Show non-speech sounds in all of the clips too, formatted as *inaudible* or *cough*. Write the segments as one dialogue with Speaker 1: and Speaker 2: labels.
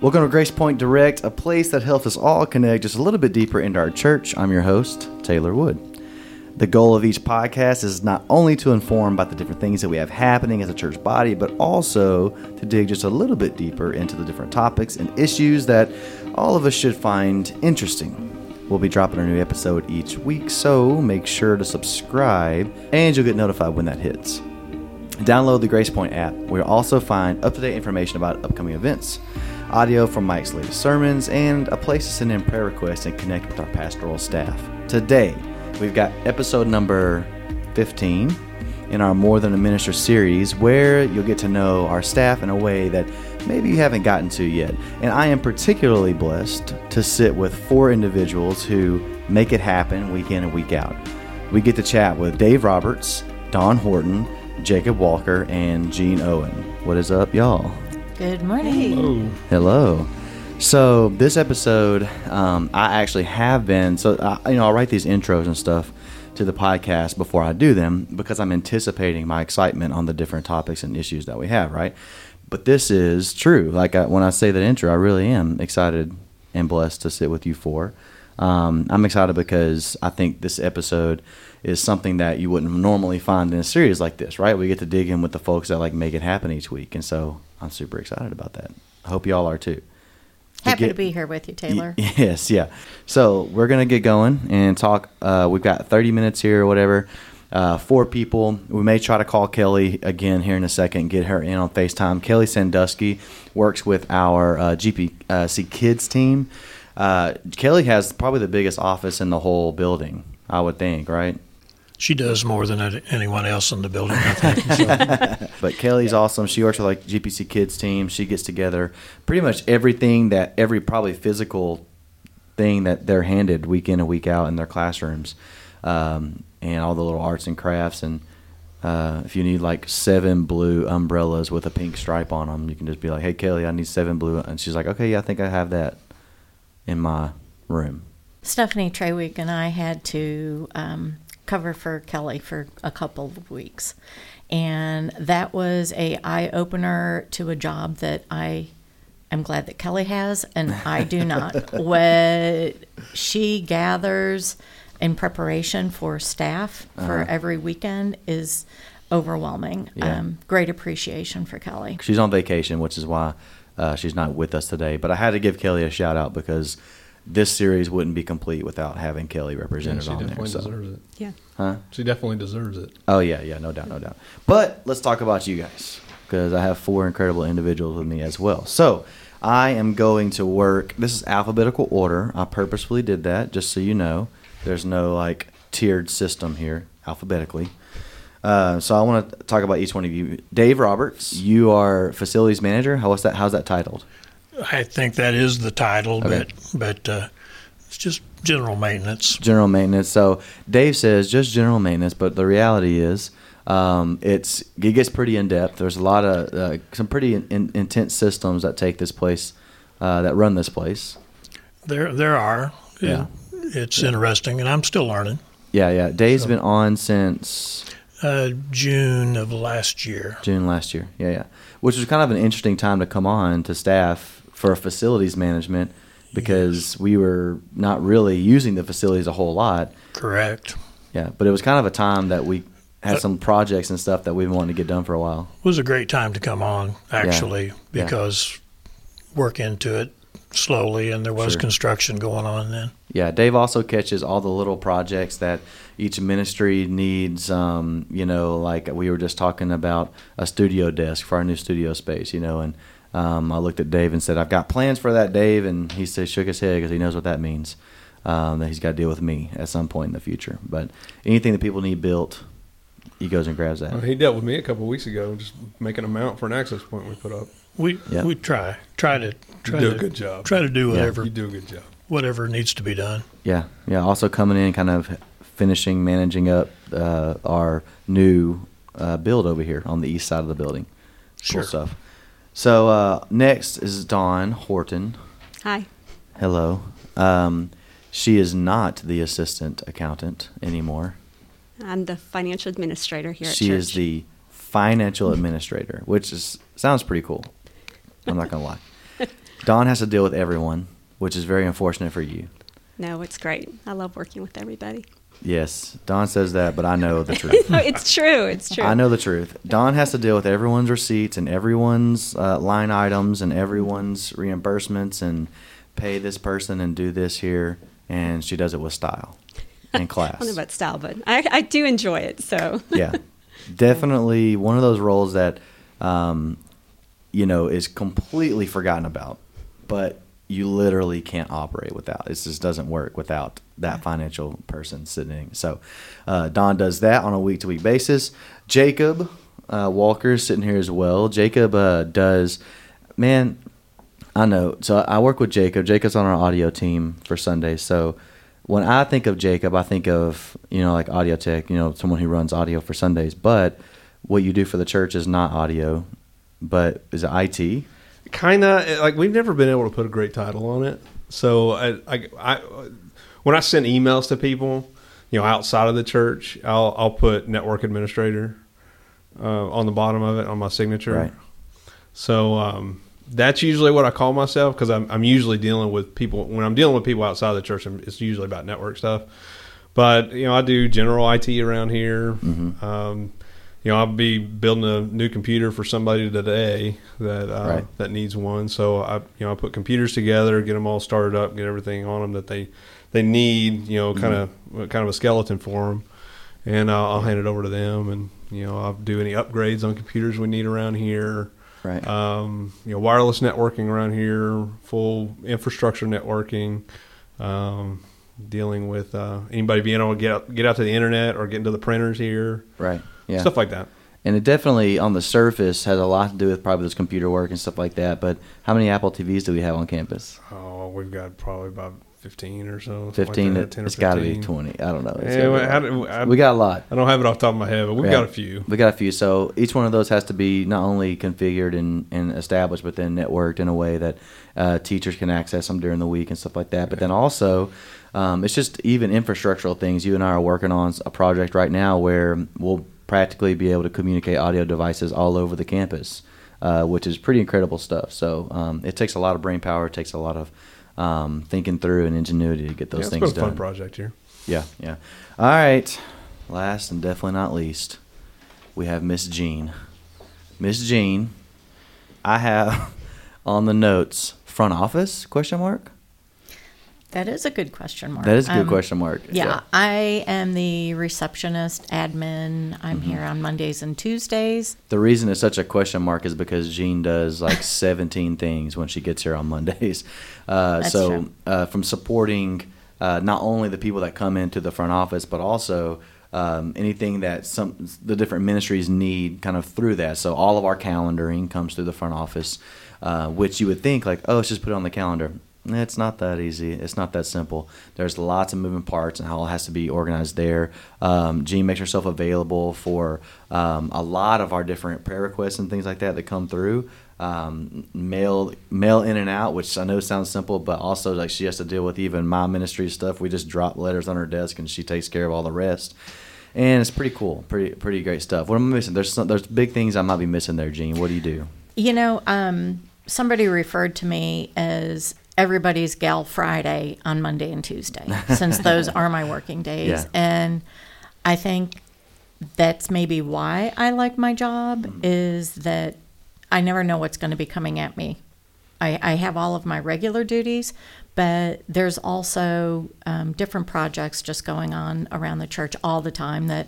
Speaker 1: Welcome to Grace Point Direct, a place that helps us all connect just a little bit deeper into our church. I'm your host, Taylor Wood. The goal of each podcast is not only to inform about the different things that we have happening as a church body, but also to dig just a little bit deeper into the different topics and issues that all of us should find interesting. We'll be dropping a new episode each week, so make sure to subscribe and you'll get notified when that hits. Download the Grace Point app, where you'll also find up to date information about upcoming events, audio from Mike's latest sermons, and a place to send in prayer requests and connect with our pastoral staff. Today, we've got episode number 15 in our More Than a Minister series, where you'll get to know our staff in a way that maybe you haven't gotten to yet. And I am particularly blessed to sit with four individuals who make it happen week in and week out. We get to chat with Dave Roberts, Dawn Horton, Jacob Walker, and Jean Owen. What is up, y'all?
Speaker 2: Good morning.
Speaker 1: Hello. So this episode, um, I actually have been. So I, you know, I'll write these intros and stuff to the podcast before I do them because I'm anticipating my excitement on the different topics and issues that we have. Right. But this is true. Like I, when I say that intro, I really am excited and blessed to sit with you four. Um, I'm excited because I think this episode is something that you wouldn't normally find in a series like this, right? We get to dig in with the folks that like make it happen each week, and so I'm super excited about that. I hope y'all are too.
Speaker 2: Happy
Speaker 1: get-
Speaker 2: to be here with you, Taylor.
Speaker 1: Y- *laughs* Yes, yeah. So we're gonna get going and talk. Uh, we've got 30 minutes here or whatever. Uh, four people. We may try to call Kelly again here in a second. Get her in on Facetime. Kelly Sandusky works with our uh, GPC Kids team. Uh, Kelly has probably the biggest office in the whole building. I would think, right?
Speaker 3: She does more than anyone else in the building, I think. So, *laughs*
Speaker 1: But Kelly's awesome. She works with like GPC Kids team. She gets together pretty much everything that every probably physical thing that they're handed week in and week out in their classrooms, um, and all the little arts and crafts. And uh, if you need like seven blue umbrellas with a pink stripe on them, you can just be like, "Hey Kelly, I need seven blue," and she's like, "Okay, yeah, I think I have that in my room."
Speaker 2: Stephanie Treweek and I had to um, cover for Kelly for a couple of weeks, and that was a eye opener to a job that I am glad that Kelly has, and I do *laughs* not. what she gathers in preparation for staff for every weekend is overwhelming.
Speaker 1: Yeah.
Speaker 2: Um, great appreciation for Kelly.
Speaker 1: She's on vacation, which is why uh, she's not with us today. But I had to give Kelly a shout out because this series wouldn't be complete without having Kelly represented
Speaker 4: she
Speaker 1: on there.
Speaker 4: definitely
Speaker 1: So,
Speaker 4: deserves it.
Speaker 5: Yeah.
Speaker 1: huh?
Speaker 4: She definitely deserves it.
Speaker 1: Oh yeah, yeah, no doubt, no doubt. But let's talk about you guys because I have four incredible individuals with me as well. So I am going to work. This is alphabetical order. I purposefully did that just so you know. There's no like tiered system here alphabetically. Uh, so I want to talk about each one of you. Dave Roberts, you are facilities manager. How was that? How's that titled?
Speaker 3: I think that is the title,
Speaker 1: Okay.
Speaker 3: but but uh, it's just general maintenance.
Speaker 1: general maintenance. So Dave says just general maintenance, but the reality is um, it's it gets pretty in depth. There's a lot of uh, some pretty in, intense systems that take this place, uh, that run this place.
Speaker 3: There there are.
Speaker 1: Yeah.
Speaker 3: It's interesting, and I'm still learning.
Speaker 1: Yeah, yeah. Dave's
Speaker 3: So-
Speaker 1: been on since
Speaker 3: Uh, June of last year.
Speaker 1: June last year. Yeah, yeah. Which was kind of an interesting time to come on to staff for facilities management because we were not really using the facilities a whole lot.
Speaker 3: Correct.
Speaker 1: Yeah, but it was kind of a time that we had
Speaker 3: Uh,
Speaker 1: some projects and stuff that we've been wanting to get done for a while.
Speaker 3: It was a great time to come on, actually,
Speaker 1: Yeah.
Speaker 3: because work into it slowly, and there was
Speaker 1: Sure.
Speaker 3: construction going on then.
Speaker 1: Yeah, Dave also catches all the little projects that each ministry needs. Um, you know, like we were just talking about a studio desk for our new studio space. You know, and um, I looked at Dave and said, "I've got plans for that, Dave," and he said, shook his head because he knows what that means. Um, that he's got to deal with me at some point in the future. But anything that people need built, he goes and grabs that.
Speaker 4: Well, he dealt with me a couple of weeks ago, just making a mount for an access point we put up.
Speaker 3: We
Speaker 1: Yeah.
Speaker 3: we try try to try
Speaker 4: do
Speaker 3: to
Speaker 4: a good job.
Speaker 3: try to do
Speaker 1: Yeah.
Speaker 3: whatever
Speaker 4: You do a good job.
Speaker 3: whatever needs to be done.
Speaker 1: Yeah, yeah. Also coming in, kind of finishing, managing up uh, our new uh, build over here on the east side of the building. Cool
Speaker 3: Sure.
Speaker 1: stuff. So uh, next is Dawn Horton.
Speaker 5: Hi.
Speaker 1: Hello. Um, she is not the assistant accountant anymore.
Speaker 5: I'm the financial administrator here
Speaker 1: She is the financial administrator, which is sounds pretty cool. I'm not gonna lie. *laughs* Dawn has to deal with everyone, which is very unfortunate for you.
Speaker 5: No, it's great. I love working with everybody.
Speaker 1: Yes, Dawn says that, but I know the truth. *laughs*
Speaker 5: No, it's true. It's true.
Speaker 1: I know the truth. Dawn has to deal with everyone's receipts and everyone's uh, line items and everyone's reimbursements and pay this person and do this here, and she does it with style and class. *laughs*
Speaker 5: I don't know about style, but I, I do enjoy it. So
Speaker 1: yeah, *laughs* definitely one of those roles that um, you know is completely forgotten about, but you literally can't operate without. It just doesn't work without that financial person sitting. So uh, Dawn does that on a week to week basis. Jacob uh, is sitting here as well. Jacob uh, does, man. I know. So I work with Jacob. Jacob's on our audio team for Sundays. So when I think of Jacob, I think of you know like audio tech, you know someone who runs audio for Sundays. But what you do for the church is not audio, but is it IT?
Speaker 4: Kind of like we've never been able to put a great title on it. So I, I, I, when I send emails to people, you know, outside of the church, I'll I'll put network administrator uh, on the bottom of it on my signature.
Speaker 1: Right.
Speaker 4: So um, that's usually what I call myself because I'm I'm usually dealing with people when I'm dealing with people outside of the church. It's usually about network stuff. But you know, I do general IT around here.
Speaker 1: Mm-hmm.
Speaker 4: Um, you know, I'll be building a new computer for somebody today that uh,
Speaker 1: Right.
Speaker 4: that needs one. So I, you know, I put computers together, get them all started up, get everything on them that they they need. You know, kind of kind of a skeleton for them, and uh, I'll hand it over to them. And you know, I'll do any upgrades on computers we need around here.
Speaker 1: Right.
Speaker 4: Um, you know, wireless networking around here, full infrastructure networking. Um, dealing with uh, anybody being able to get out, get out to the internet or get into the printers here,
Speaker 1: right. Yeah.
Speaker 4: stuff like that.
Speaker 1: And it definitely, on the surface, has a lot to do with probably this computer work and stuff like that. But how many Apple TVs do we have on campus?
Speaker 4: Oh, we've got probably about fifteen or so. something like
Speaker 1: 15?
Speaker 4: that,
Speaker 1: it's got to be 20. I don't know.
Speaker 4: Yeah,
Speaker 1: gotta
Speaker 4: well,
Speaker 1: a
Speaker 4: do- I-
Speaker 1: we got a lot.
Speaker 4: I don't have it off the top of my head, but we've
Speaker 1: Yeah.
Speaker 4: got a few.
Speaker 1: We got a few. So each one of those has to be not only configured and, and established, but then networked in a way that uh, teachers can access them during the week and stuff like that. But then also, um, it's just even infrastructural things. You and I are working on a project right now where we'll practically be able to communicate audio devices all over the campus, uh, which is pretty incredible stuff. So um, it takes a lot of brain power. It takes a lot of um, thinking through and ingenuity to get those
Speaker 4: yeah, it's
Speaker 1: things
Speaker 4: been a
Speaker 1: done.
Speaker 4: fun project here.
Speaker 1: Yeah, yeah. All right. Last and definitely not least, we have Miss Jean. Miss Jean, I have *laughs* on the notes front office question mark.
Speaker 2: That is a good question mark.
Speaker 1: That is a good
Speaker 2: Um,
Speaker 1: question mark.
Speaker 2: Yeah, I am the receptionist admin. I'm
Speaker 1: Mm-hmm.
Speaker 2: here on Mondays and Tuesdays.
Speaker 1: The reason it's such a question mark is because Jean does like *laughs* 17 things when she gets here on Mondays. *laughs* Uh,
Speaker 2: That's
Speaker 1: so
Speaker 2: true.
Speaker 1: uh, from supporting uh, not only the people that come into the front office, but also um, anything that some the different ministries need kind of through that. So all of our calendaring comes through the front office, uh, which you would think like, oh, it's just put it on the calendar. It's not that easy. It's not that simple. There's lots of moving parts, and how it has to be organized there. Um, Jean makes herself available for um, a lot of our different prayer requests and things like that that come through. Um, mail, mail in and out, which I know sounds simple, but also like she has to deal with even my ministry stuff. We just drop letters on her desk, and she takes care of all the rest. And it's pretty cool, pretty pretty great stuff. What am I missing? There's some, there's big things I might be missing there, Jean. What do you do?
Speaker 2: You know, um, somebody referred to me as everybody's gal Friday on Monday and Tuesday, *laughs* since those are my working days.
Speaker 1: Yeah.
Speaker 2: And I think that's maybe why I like my job
Speaker 1: Mm-hmm.
Speaker 2: is that I never know what's going to be coming at me. I, I have all of my regular duties, but there's also um, different projects just going on around the church all the time that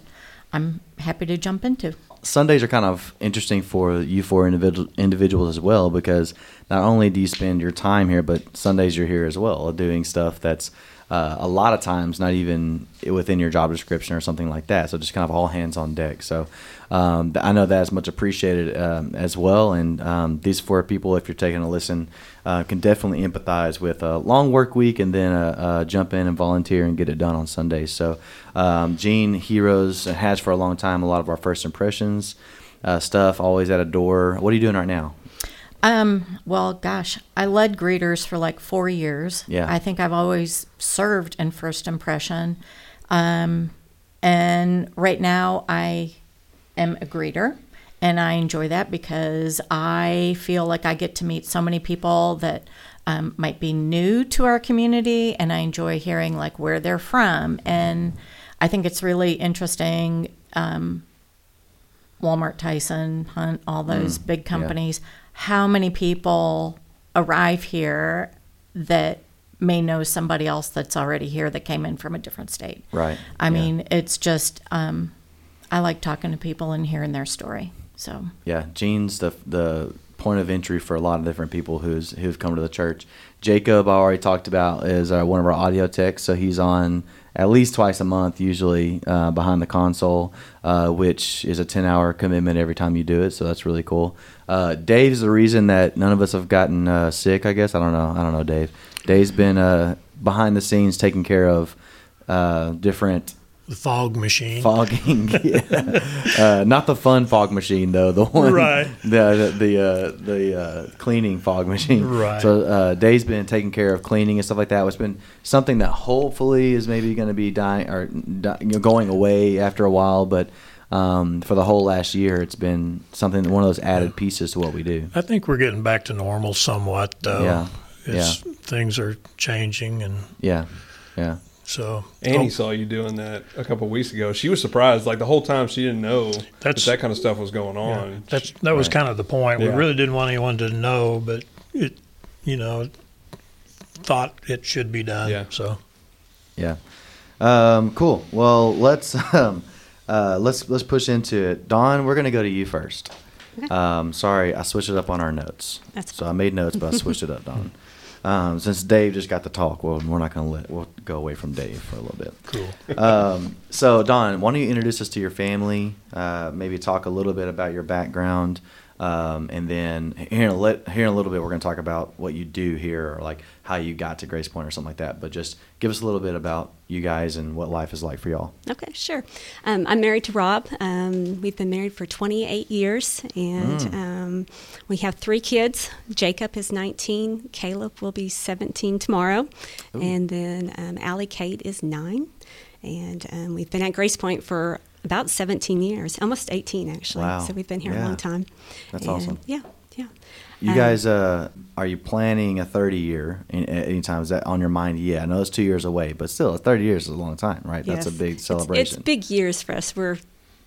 Speaker 2: I'm happy to jump into.
Speaker 1: Sundays are kind of interesting for you for individual individuals as well because not only do you spend your time here, but Sundays you're here as well, doing stuff that's uh, a lot of times not even within your job description or something like that. So just kind of all hands on deck. So um, I know that is much appreciated um, as well. And um, these four people, if you're taking a listen, uh, can definitely empathize with a long work week and then uh, uh, jump in and volunteer and get it done on Sundays. So um, Jean Heroes has for a long time a lot of our first impressions uh, stuff, always at a door. What are you doing right now?
Speaker 2: Um, well, gosh, I led greeters for like four years.
Speaker 1: Yeah.
Speaker 2: I think I've always served in first impression. Um, and right now I am a greeter and I enjoy that because I feel like I get to meet so many people that um, might be new to our community, and I enjoy hearing like where they're from. And I think it's really interesting. Um, Walmart, Tyson, Hunt, all those
Speaker 1: Mm,
Speaker 2: big
Speaker 1: yeah.
Speaker 2: How many people arrive here that may know somebody else that's already here that came in from a different state?
Speaker 1: Right.
Speaker 2: I
Speaker 1: Yeah.
Speaker 2: mean, it's just um, I like talking to people and hearing their story. So
Speaker 1: Yeah, Jean's the the point of entry for a lot of different people who's who've come to the church. Jacob, I already talked about, is uh, one of our audio techs, so he's on at least twice a month, usually uh, behind the console, uh, which is a ten hour commitment every time you do it. So that's really cool. Uh, Dave's the reason that none of us have gotten uh, sick. I guess I don't know. I don't know, Dave. Dave's been uh, behind the scenes taking care of uh, different
Speaker 3: The fog machine.
Speaker 1: fogging. *laughs* yeah. uh, not the fun fog machine though. The one,
Speaker 3: Right. *laughs*
Speaker 1: The the the, uh, the uh, cleaning fog machine.
Speaker 3: Right.
Speaker 1: So uh, Dave's been taking care of cleaning and stuff like that. It's been something that hopefully is maybe going to be dying or you know, going away after a while, but. Um, for the whole last year, it's been something one of those added pieces to what we do.
Speaker 3: I think we're getting back to normal somewhat, though.
Speaker 1: Yeah,
Speaker 3: It's, Things are changing, and
Speaker 1: Yeah, yeah,
Speaker 3: so
Speaker 4: Annie
Speaker 3: Oh,
Speaker 4: saw you doing that a couple of weeks ago. She was surprised. Like the whole time, she didn't know that
Speaker 3: That's-
Speaker 4: that kind of stuff was going
Speaker 3: yeah,
Speaker 4: on.
Speaker 3: that's that was
Speaker 1: Right.
Speaker 3: kind of the point.
Speaker 4: Yeah.
Speaker 3: We really didn't want anyone to know, but it, you know, thought it should be done.
Speaker 4: Yeah.
Speaker 3: So
Speaker 1: yeah. Um, cool. Well, let's *laughs* um, uh, let's let's push into it. Dawn, we're gonna go to you first. Um, sorry, I switched it up on our notes.
Speaker 5: That's
Speaker 1: so I made notes, but I switched it up, Dawn. *laughs* Um, since Dave just got to talk, well, we're not gonna let we'll go away from Dave for a little bit.
Speaker 3: cool. *laughs*
Speaker 1: Um, so Dawn, why don't you introduce us to your family? Uh, maybe talk a little bit about your background, um, and then here in, a lit, here in a little bit, we're going to talk about what you do here, or like how you got to Grace Point or something like that. But just give us a little bit about you guys and what life is like for y'all.
Speaker 5: Okay, sure. Um, I'm married to Rob. Um, we've been married for 28 years, and
Speaker 1: Mm.
Speaker 5: um, we have three kids. Jacob is 19. Caleb will be 17 tomorrow,
Speaker 1: Ooh.
Speaker 5: and then um, Allie Kate is nine. And um, we've been at Grace Point for about 17 years, almost 18 actually.
Speaker 1: Wow.
Speaker 5: So we've been here
Speaker 1: Yeah.
Speaker 5: a long time.
Speaker 1: That's
Speaker 5: And,
Speaker 1: awesome.
Speaker 5: Yeah, yeah.
Speaker 1: You
Speaker 5: Um,
Speaker 1: guys, uh, are you planning a 30 year in, at any time? Is that on your mind? Yeah, I know it's two years away, but still, 30 years is a long time, right? Yes. That's a big
Speaker 5: It's-
Speaker 1: celebration.
Speaker 5: It's, big years for us. We're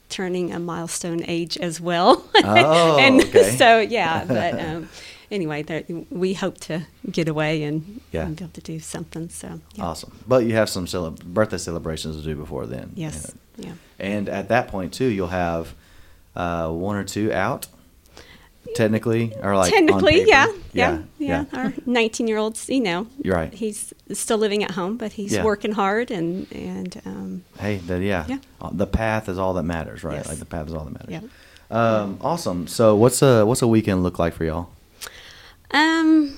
Speaker 5: turning a milestone age as well. *laughs*
Speaker 1: Oh,
Speaker 5: and
Speaker 1: okay.
Speaker 5: so yeah, but um, *laughs* anyway, there, we hope to get away and,
Speaker 1: Yeah.
Speaker 5: and be able to do something. So yeah.
Speaker 1: Awesome. But you have some cele- birthday celebrations to do before then.
Speaker 5: Yes.
Speaker 1: Yeah.
Speaker 5: Yeah.
Speaker 1: And at that point too, you'll have uh, one or two out, technically, or like
Speaker 5: Technically, yeah,
Speaker 1: yeah,
Speaker 5: yeah, yeah. Our 19 year old's, you know,
Speaker 1: You're right.
Speaker 5: he's still living at home, but he's working hard and and um,
Speaker 1: Hey, the, yeah,
Speaker 5: Yeah.
Speaker 1: Uh, the path is all that matters, right?
Speaker 5: Yes.
Speaker 1: Like the path is all that matters.
Speaker 5: yeah.
Speaker 1: Um, awesome. So, what's a what's a weekend look like for y'all?
Speaker 5: Um,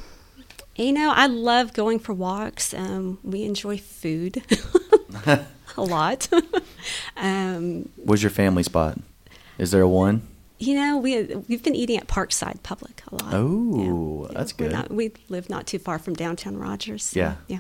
Speaker 5: you know, I love going for walks. Um, we enjoy food *laughs* a lot. *laughs* um,
Speaker 1: What's your family spot? Is there one?
Speaker 5: you know, we we've been eating at Parkside Public a lot.
Speaker 1: Oh, that's good.
Speaker 5: Not, we live not too far from downtown Rogers. so,
Speaker 1: Yeah.
Speaker 5: yeah,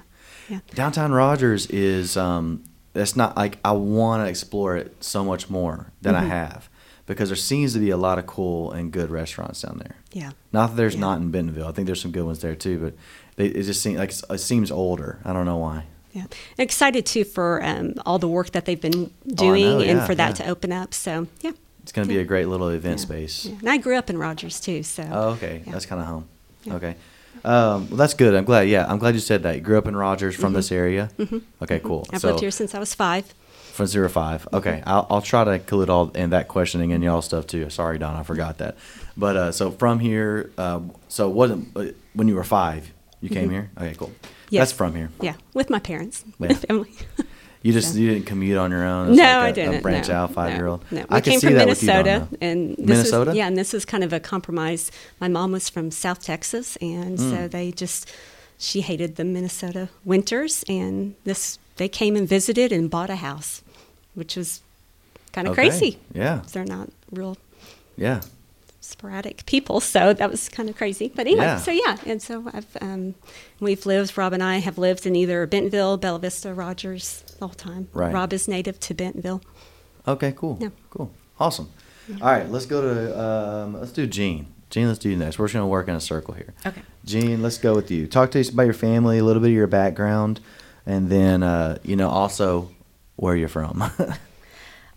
Speaker 5: yeah.
Speaker 1: Downtown Rogers is um that's not like I want to explore it so much more than I
Speaker 5: Mhm.
Speaker 1: have because there seems to be a lot of cool and good restaurants down there.
Speaker 5: Yeah.
Speaker 1: Not that there's
Speaker 5: Yeah.
Speaker 1: not in Bentonville. I think there's some good ones there too, but they, it just seems like it seems older. I don't know why.
Speaker 5: Yeah, excited too for um, all the work that they've been
Speaker 1: Oh,
Speaker 5: doing and for that
Speaker 1: yeah.
Speaker 5: to open up. So yeah,
Speaker 1: It's going to be a great little event
Speaker 5: yeah,
Speaker 1: space.
Speaker 5: yeah. And I grew up in Rogers too, so
Speaker 1: Oh, okay.
Speaker 5: yeah.
Speaker 1: That's kind of home.
Speaker 5: Yeah.
Speaker 1: Okay. Um, well, that's good. I'm glad. Yeah, I'm glad you said that. You grew up in Rogers from
Speaker 5: Mhm.
Speaker 1: this area.
Speaker 5: Mhm.
Speaker 1: Okay, cool.
Speaker 5: I've
Speaker 1: so
Speaker 5: lived here since I was five.
Speaker 1: From zero five. Okay, I'll, I'll try to include all in that questioning and y'all stuff too. Sorry, Dawn, I forgot that. But uh, so from here, uh, so wasn't uh, when you were five, you came
Speaker 5: Mhm.
Speaker 1: here. Okay, cool.
Speaker 5: Yes.
Speaker 1: That's from here.
Speaker 5: Yeah, with my parents,
Speaker 1: Yeah.
Speaker 5: my family. *laughs*
Speaker 1: You just
Speaker 5: So-
Speaker 1: you didn't commute on your own. It's
Speaker 5: no,
Speaker 1: like a-
Speaker 5: I
Speaker 1: A
Speaker 5: didn't.
Speaker 1: branch
Speaker 5: no,
Speaker 1: out five year old.
Speaker 5: No, no.
Speaker 1: I
Speaker 5: we
Speaker 1: can
Speaker 5: came
Speaker 1: see
Speaker 5: from
Speaker 1: with you,
Speaker 5: Minnesota, and this
Speaker 1: Minnesota?
Speaker 5: Is, yeah, and this is kind of a compromise. My mom was from South Texas, and
Speaker 1: Mm.
Speaker 5: so they just she hated the Minnesota winters, and this they came and visited and bought a house, which was kind of
Speaker 1: Okay.
Speaker 5: crazy.
Speaker 1: Yeah,
Speaker 5: They're not real
Speaker 1: yeah.
Speaker 5: sporadic people, so that was kind of crazy. But anyway,
Speaker 1: Yeah.
Speaker 5: so yeah, and so I've um, we've lived. Rob and I have lived in either Bentonville, Bella Vista, Rogers all the whole time.
Speaker 1: Right.
Speaker 5: Rob is native to Bentonville.
Speaker 1: Okay, cool.
Speaker 5: Yeah.
Speaker 1: Cool. Awesome. All right, let's go to um, let's do Jean. Jean, let's do you next. We're just gonna work in a circle here.
Speaker 2: Okay.
Speaker 1: Jean, let's go with you. Talk to us about your family, a little bit of your background, and then uh, you know also where you're from. *laughs*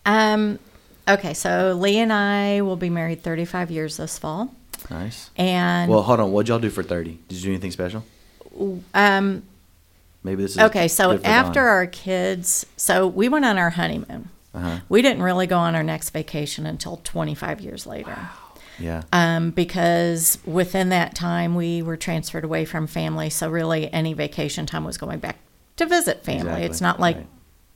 Speaker 2: Um, okay, so Lee and I will be married 35 years this fall,
Speaker 1: nice.
Speaker 2: and
Speaker 1: Well, hold on. What'd y'all do for thirty? Did you do anything special?
Speaker 2: um,
Speaker 1: Maybe this is
Speaker 2: okay. So after
Speaker 1: Don.
Speaker 2: our kids, so we went on our honeymoon.
Speaker 1: Uh-huh.
Speaker 2: We didn't really go on our next vacation until 25 years later.
Speaker 1: yeah,
Speaker 2: Um, because within that time we were transferred away from family, so really any vacation time was going back to visit family.
Speaker 1: Exactly,
Speaker 2: It's not like
Speaker 1: right.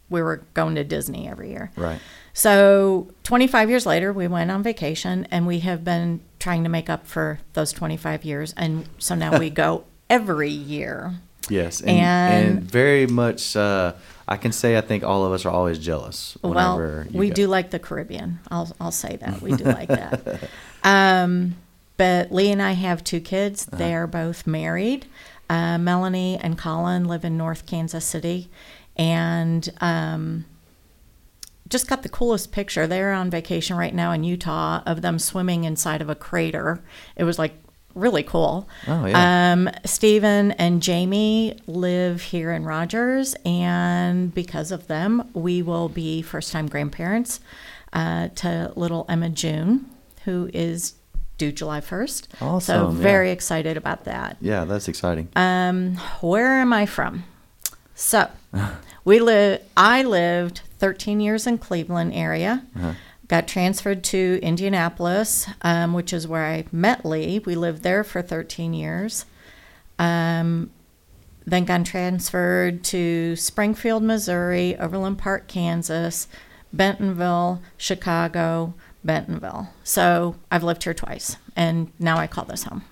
Speaker 2: We were going to Disney every year.
Speaker 1: right.
Speaker 2: So 25 years later, we went on vacation, and we have been trying to make up for those 25 years, and so now we go *laughs* every year.
Speaker 1: Yes, and, and,
Speaker 2: And-
Speaker 1: very much. Uh, I can say I think all of us are always jealous.
Speaker 2: Well,
Speaker 1: you
Speaker 2: we
Speaker 1: go.
Speaker 2: do like the Caribbean. I'll I'll say that we do like that. *laughs* Um, but Lee and I have two kids.
Speaker 1: Uh-huh.
Speaker 2: They are both married. Uh, Melanie and Colin live in North Kansas City, and um, just got the coolest picture. They're on vacation right now in Utah of them swimming inside of a crater. It was like really cool.
Speaker 1: Oh, yeah.
Speaker 2: Um, Stephen and Jamie live here in Rogers, and because of them, we will be first time grandparents uh, to little Emma June, who is due July 1st. so,
Speaker 1: Awesome, yeah.
Speaker 2: very excited about that.
Speaker 1: Yeah, that's exciting.
Speaker 2: Um, where am I from? So, we live. I lived 13 years in Cleveland area.
Speaker 1: Uh-huh.
Speaker 2: Got transferred to Indianapolis, um, which is where I met Lee. We lived there for 13 years. Um, then got transferred to Springfield, Missouri, Overland Park, Kansas, Bentonville, Chicago, Bentonville. So I've lived here twice, and now I call this home.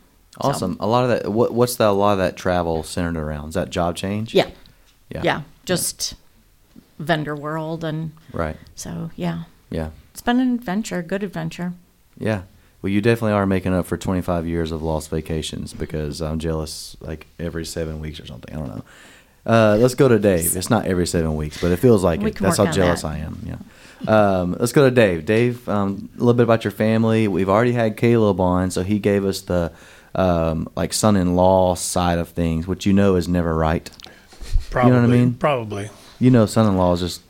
Speaker 2: So-
Speaker 1: Awesome. A lot of that. What, what's the, a lot of that travel centered around? Is that job change?
Speaker 2: Yeah.
Speaker 1: Yeah.
Speaker 2: yeah, just vendor world and
Speaker 1: Right.
Speaker 2: so yeah
Speaker 1: Yeah.
Speaker 2: it's been an adventure good adventure
Speaker 1: Yeah. Well, you definitely are making up for 25 years of lost vacations because I'm jealous like every seven weeks or something. I don't know. Uh, let's go to Dave. It's not every seven weeks, but it feels like
Speaker 2: We
Speaker 1: it. That's how jealous
Speaker 2: that.
Speaker 1: I am. Yeah. Um, let's go to Dave. Dave, um, a little bit about your family. We've already had Caleb on, so he gave us the um, like son-in-law side of things, which you know is never right.
Speaker 3: Probably,
Speaker 1: know what I mean?
Speaker 3: Probably.
Speaker 1: You know, son-in-laws just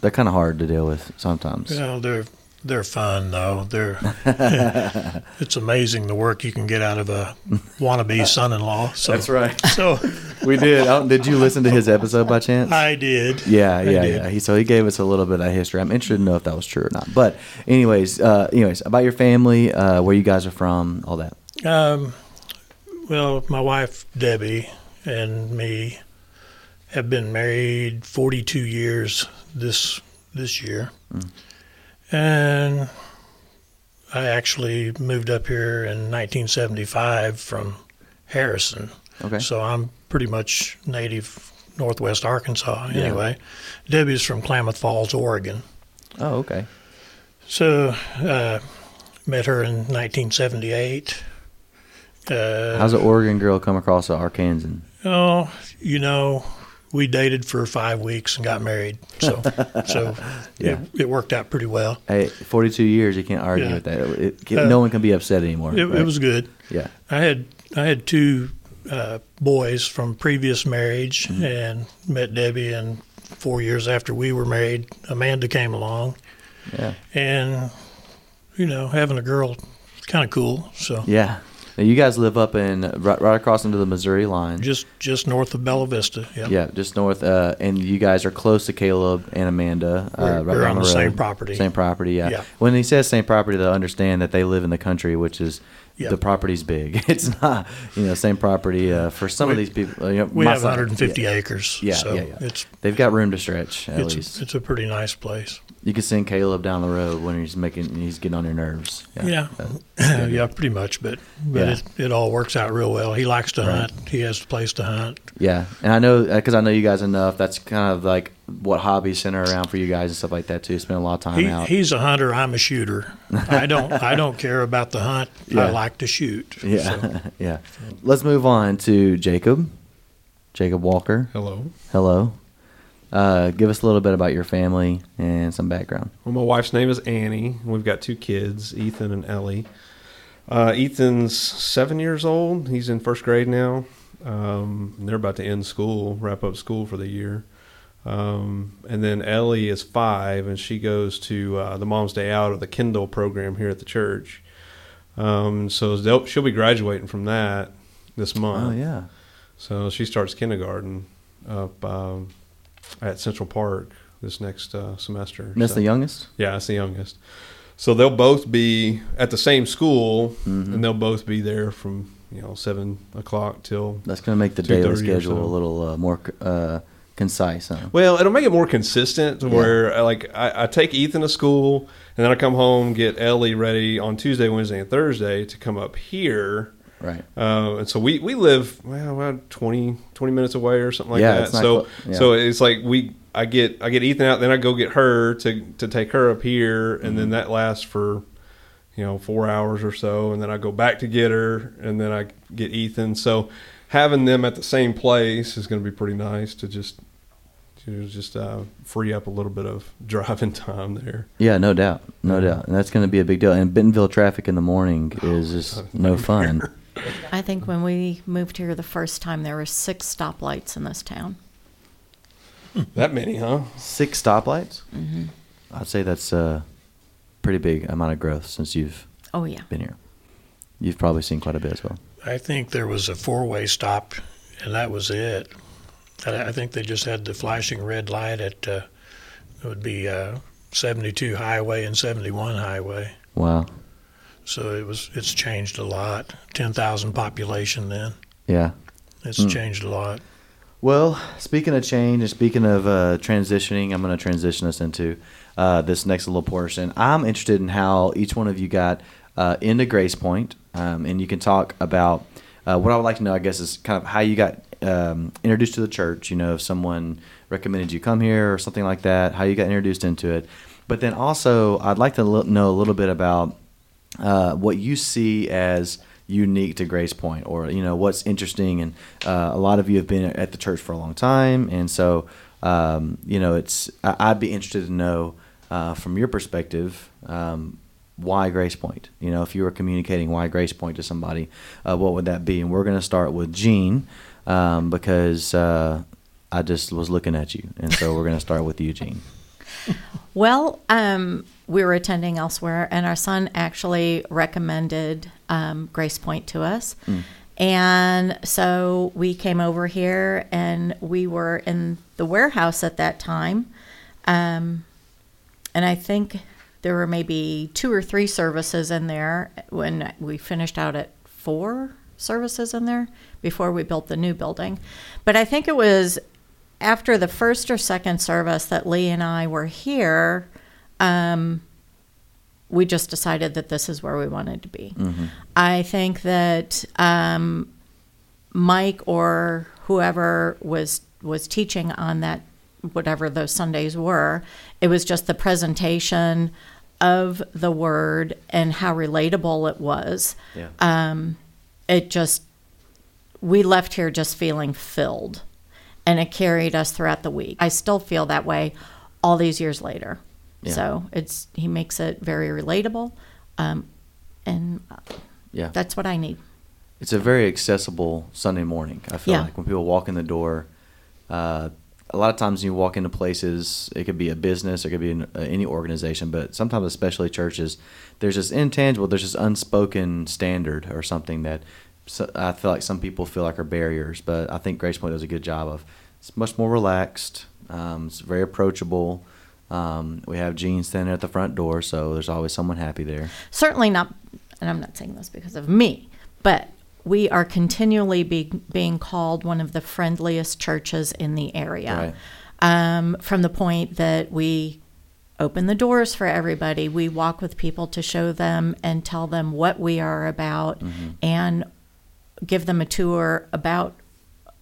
Speaker 1: they're kind of hard to deal with sometimes.
Speaker 3: You know, they're they're fun though. They're *laughs* it's amazing the work you can get out of a wannabe son-in-law. So, That's
Speaker 1: right. *laughs*
Speaker 3: So *laughs*
Speaker 1: We did. I don't- Did you listen to his episode by chance?
Speaker 3: I did.
Speaker 1: Yeah, yeah,
Speaker 3: did.
Speaker 1: yeah. He, so he gave us a little bit of history. I'm interested to know if that was true or not. But anyways, uh, anyways, about your family, uh, where you guys are from, all that.
Speaker 3: Um, well, my wife Debbie and me have been married 42 years this this year, and I actually moved up here in 1975 from Harrison.
Speaker 1: Okay.
Speaker 3: So I'm pretty much native Northwest Arkansas.
Speaker 1: Yeah.
Speaker 3: Anyway, Debbie's from Klamath Falls, Oregon.
Speaker 1: Oh, okay.
Speaker 3: So uh, met her in 1978. Uh,
Speaker 1: How's an Oregon girl come across an Arkansan?
Speaker 3: Oh, you know, we dated for five weeks and got married. So, *laughs* so
Speaker 1: Yeah.
Speaker 3: it, it worked out pretty well.
Speaker 1: Hey, 42 years, you can't argue
Speaker 3: Yeah.
Speaker 1: with that. It, it,
Speaker 3: Uh,
Speaker 1: no one can be upset anymore.
Speaker 3: It,
Speaker 1: right?
Speaker 3: was good.
Speaker 1: Yeah.
Speaker 3: I had I had two uh, boys from previous marriage
Speaker 1: Mm-hmm.
Speaker 3: and met Debbie, and four years after we were married, Amanda came along,
Speaker 1: Yeah.
Speaker 3: and you know, having a girl kind of cool. So
Speaker 1: Yeah. Now, you guys live up in right, right across into the Missouri line.
Speaker 3: just just north of Bella Vista. Yeah.
Speaker 1: Yeah, just north. Uh, and you guys are close to Caleb and Amanda. Uh,
Speaker 3: We're-
Speaker 1: right
Speaker 3: we're on
Speaker 1: the,
Speaker 3: the same property.
Speaker 1: Same property. Yeah.
Speaker 3: Yeah.
Speaker 1: When he says same property, they'll understand that they live in the country, which is
Speaker 3: Yeah.
Speaker 1: the property's big. *laughs* It's not, you know, same property uh, for some of these people. You know,
Speaker 3: We have
Speaker 1: side-
Speaker 3: 150
Speaker 1: yeah.
Speaker 3: acres.
Speaker 1: Yeah,
Speaker 3: so
Speaker 1: yeah, yeah.
Speaker 3: It's
Speaker 1: They've got room to stretch at
Speaker 3: it's
Speaker 1: least.
Speaker 3: a, it's a pretty nice place.
Speaker 1: You can send Caleb down the road when he's making he's getting on your nerves.
Speaker 3: Yeah,
Speaker 1: Uh, *clears throat*
Speaker 3: yeah, pretty much. But but
Speaker 1: Yeah.
Speaker 3: it, it all works out real well. He likes to
Speaker 1: Right.
Speaker 3: hunt. He has a place to hunt.
Speaker 1: yeah. And I know because I know you guys enough. That's kind of like what hobbies center around for you guys and stuff like that too. Spend a lot of time
Speaker 3: He,
Speaker 1: out.
Speaker 3: he's a hunter. I'm a shooter. *laughs* I don't I don't care about the hunt.
Speaker 1: Yeah.
Speaker 3: I like to shoot. *laughs*
Speaker 1: Yeah,
Speaker 3: So, *laughs*
Speaker 1: yeah. Let's move on to Jacob. Jacob Walker.
Speaker 4: Hello.
Speaker 1: Hello. Uh, give us a little bit about your family and some background.
Speaker 4: Well, my wife's name is Annie. We've got two kids, Ethan and Ellie. Uh, Ethan's seven years old. He's in first grade now. Um, they're about to end school, wrap up school for the year. Um, and then Ellie is five, and she goes to uh, the Mom's Day Out or the Kindle program here at the church. Um, so she'll be graduating from that this month.
Speaker 1: Oh yeah,
Speaker 4: So she starts kindergarten up um, at Central Park this next uh, semester.
Speaker 1: and that's
Speaker 4: So-
Speaker 1: the youngest.
Speaker 4: yeah, that's the youngest. So they'll both be at the same school,
Speaker 1: Mhm.
Speaker 4: and they'll both be there from you know seven o'clock till.
Speaker 1: That's going to make the daily schedule
Speaker 4: so.
Speaker 1: a little uh, more uh, concise. Huh?
Speaker 4: Well, it'll make it more consistent
Speaker 1: Yeah.
Speaker 4: where uh, like I, I take Ethan to school, and then I come home get Ellie ready on Tuesday, Wednesday, and Thursday to come up here.
Speaker 1: Right.
Speaker 4: Uh, and so we, we live well about 20, 20 minutes away or something like
Speaker 1: Yeah,
Speaker 4: that. So
Speaker 1: yeah.
Speaker 4: so it's like we I get I get Ethan out, then I go get her to to take her up here, and
Speaker 1: Mm-hmm.
Speaker 4: then that lasts for you know four hours or so, and then I go back to get her, and then I get Ethan. So having them at the same place is going to be pretty nice to just to just uh, free up a little bit of *laughs* driving time there.
Speaker 1: Yeah, no doubt, no doubt, and that's going to be a big deal. And Bentonville traffic in the morning is just *laughs* no fun.
Speaker 2: I think when we moved here the first time, there were six stoplights in this town.
Speaker 4: That many, huh?
Speaker 1: Six stoplights. Mm-hmm. I'd say that's a pretty big amount of growth since you've
Speaker 2: Oh yeah.
Speaker 1: been here. You've probably seen quite a bit as well.
Speaker 3: I think there was a four-way stop, and that was it. I I think they just had the flashing red light at uh, it would be uh, 72 highway and 71 highway.
Speaker 1: Wow.
Speaker 3: So it was it's changed a lot. 10,000 population then.
Speaker 1: Yeah.
Speaker 3: It's
Speaker 1: Hmm.
Speaker 3: changed a lot.
Speaker 1: Well, speaking of change and speaking of uh, transitioning, I'm going to transition us into uh, this next little portion. I'm interested in how each one of you got uh, into Grace Point, um, and you can talk about uh, what I would like to know. I guess is kind of how you got um, introduced to the church. You know, if someone recommended you come here or something like that, how you got introduced into it. But then also, I'd like to l- know a little bit about uh, what you see as unique to Grace Point, or you know what's interesting. And uh, a lot of you have been at the church for a long time, and so um, you know it's. I- I'd be interested to know uh, from your perspective um, why Grace Point. You know, if you were communicating why Grace Point to somebody, uh, what would that be? And we're going to start with Jean um, because uh, I just was looking at you, and so we're going to start with you, Jean. *laughs*
Speaker 2: Well, um, we were attending elsewhere, and our son actually recommended um, Grace Point to us. And so we came over here, and we were in the warehouse at that time. Um, and I think there were maybe two or three services in there when we finished out at four services in there before we built the new building. But I think it was after the first or second service that Lee and I were here, um, we just decided that this is where we wanted to be. I think that um, Mike or whoever was was teaching on that, whatever those Sundays were, it was just the presentation of the word and how relatable it was.
Speaker 1: Yeah.
Speaker 2: Um, it just we left here just feeling filled and it carried us throughout the week. I still feel that way all these years later.
Speaker 1: Yeah.
Speaker 2: So it's he makes it very relatable, um, and
Speaker 1: Yeah.
Speaker 2: that's what I need.
Speaker 1: it's a very accessible Sunday morning. I feel
Speaker 2: Yeah.
Speaker 1: like when people walk in the door, uh, a lot of times when you walk into places, it could be a business, it could be an, uh, any organization, but sometimes, especially churches, there's this intangible, there's this unspoken standard or something that so, I feel like some people feel like are barriers. But I think Grace Point does a good job of. It's much more relaxed. Um, it's very approachable. Um, we have Jean standing at the front door, so there's always someone happy there.
Speaker 2: Certainly not, and I'm not saying this because of me, but we are continually be, being called one of the friendliest churches in the area. Um, from the point that we open the doors for everybody, we walk with people to show them and tell them what we are about and give them a tour about